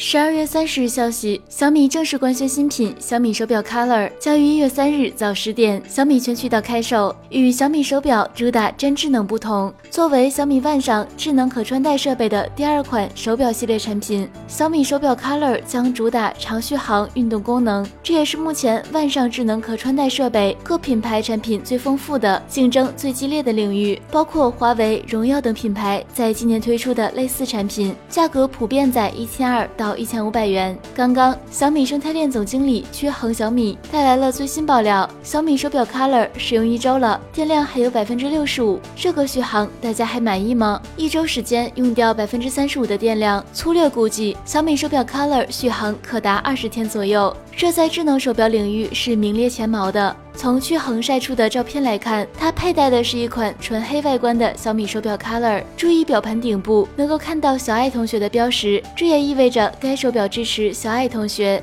十二月三十日消息，小米正式官宣新品小米手表 Color 将于一月三日早十点小米全渠道开售。与小米手表主打真智能不同，作为小米万上智能可穿戴设备的第二款手表系列产品，小米手表 Color 将主打长续航运动功能。这也是目前万上智能可穿戴设备各品牌产品最丰富的、竞争最激烈的领域。包括华为、荣耀等品牌在今年推出的类似产品，价格普遍在一千二到。一千五百元。刚刚，小米生态链总经理屈恒小米带来了最新爆料：小米手表 Color 使用一周了，电量还有百分之六十五，这个续航大家还满意吗？一周时间用掉百分之三十五的电量，粗略估计，小米手表 Color 续航可达二十天左右，这在智能手表领域是名列前茅的。从屈恒晒出的照片来看，他佩戴的是一款纯黑外观的小米手表 Color。注意表盘顶部能够看到小爱同学的标识，这也意味着该手表支持小爱同学。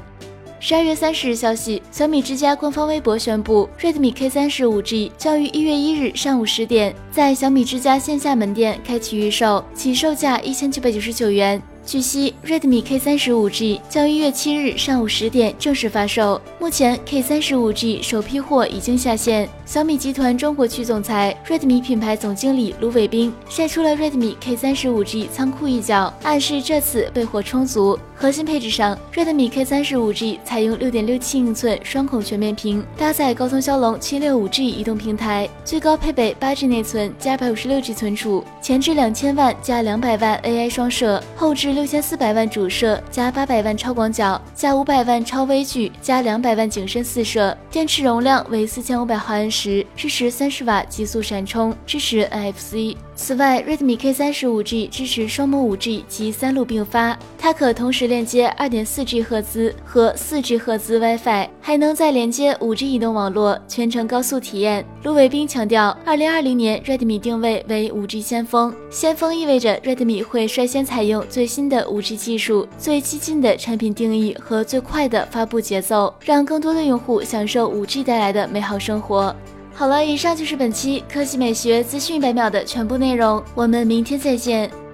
十二月三十日消息，小米之家官方微博宣布，Redmi K 三十五 G 将于一月一日上午十点在小米之家线下门店开启预售，起售价一千九百九十九元。据悉，Redmi K 三十五 G 将一月七日上午十点正式发售。目前，K 三十五 G 首批货已经下线。小米集团中国区总裁、Redmi 品牌总经理卢伟冰晒出了 Redmi K 三十五 G 仓库一角，暗示这次备货充足。核心配置上，Redmi K 三十五 G 采用六点六七英寸双孔全面屏，搭载高通骁龙七六五 G 移动平台，最高配备八 G 内存加百五十六 G 存储，前置两千万加两百万 AI 双摄，后置六千四百万主摄加八百万超广角加五百万超微距加两百万景深四摄，电池容量为四千五百毫安时，支持三十瓦极速闪充，支持 NFC。此外，Redmi K 三十五 G 支持双模五 G 及三路并发，它可同时连接二点四 G 赫兹和四 G 赫兹 WiFi，还能再连接五 G 移动网络，全程高速体验。卢伟冰强调，二零二零年 Redmi 定位为五 G 先锋，先锋意味着 Redmi 会率先采用最新新的 5G 技术、最激进的产品定义和最快的发布节奏，让更多的用户享受 5G 带来的美好生活。好了，以上就是本期科技美学资讯百秒的全部内容，我们明天再见。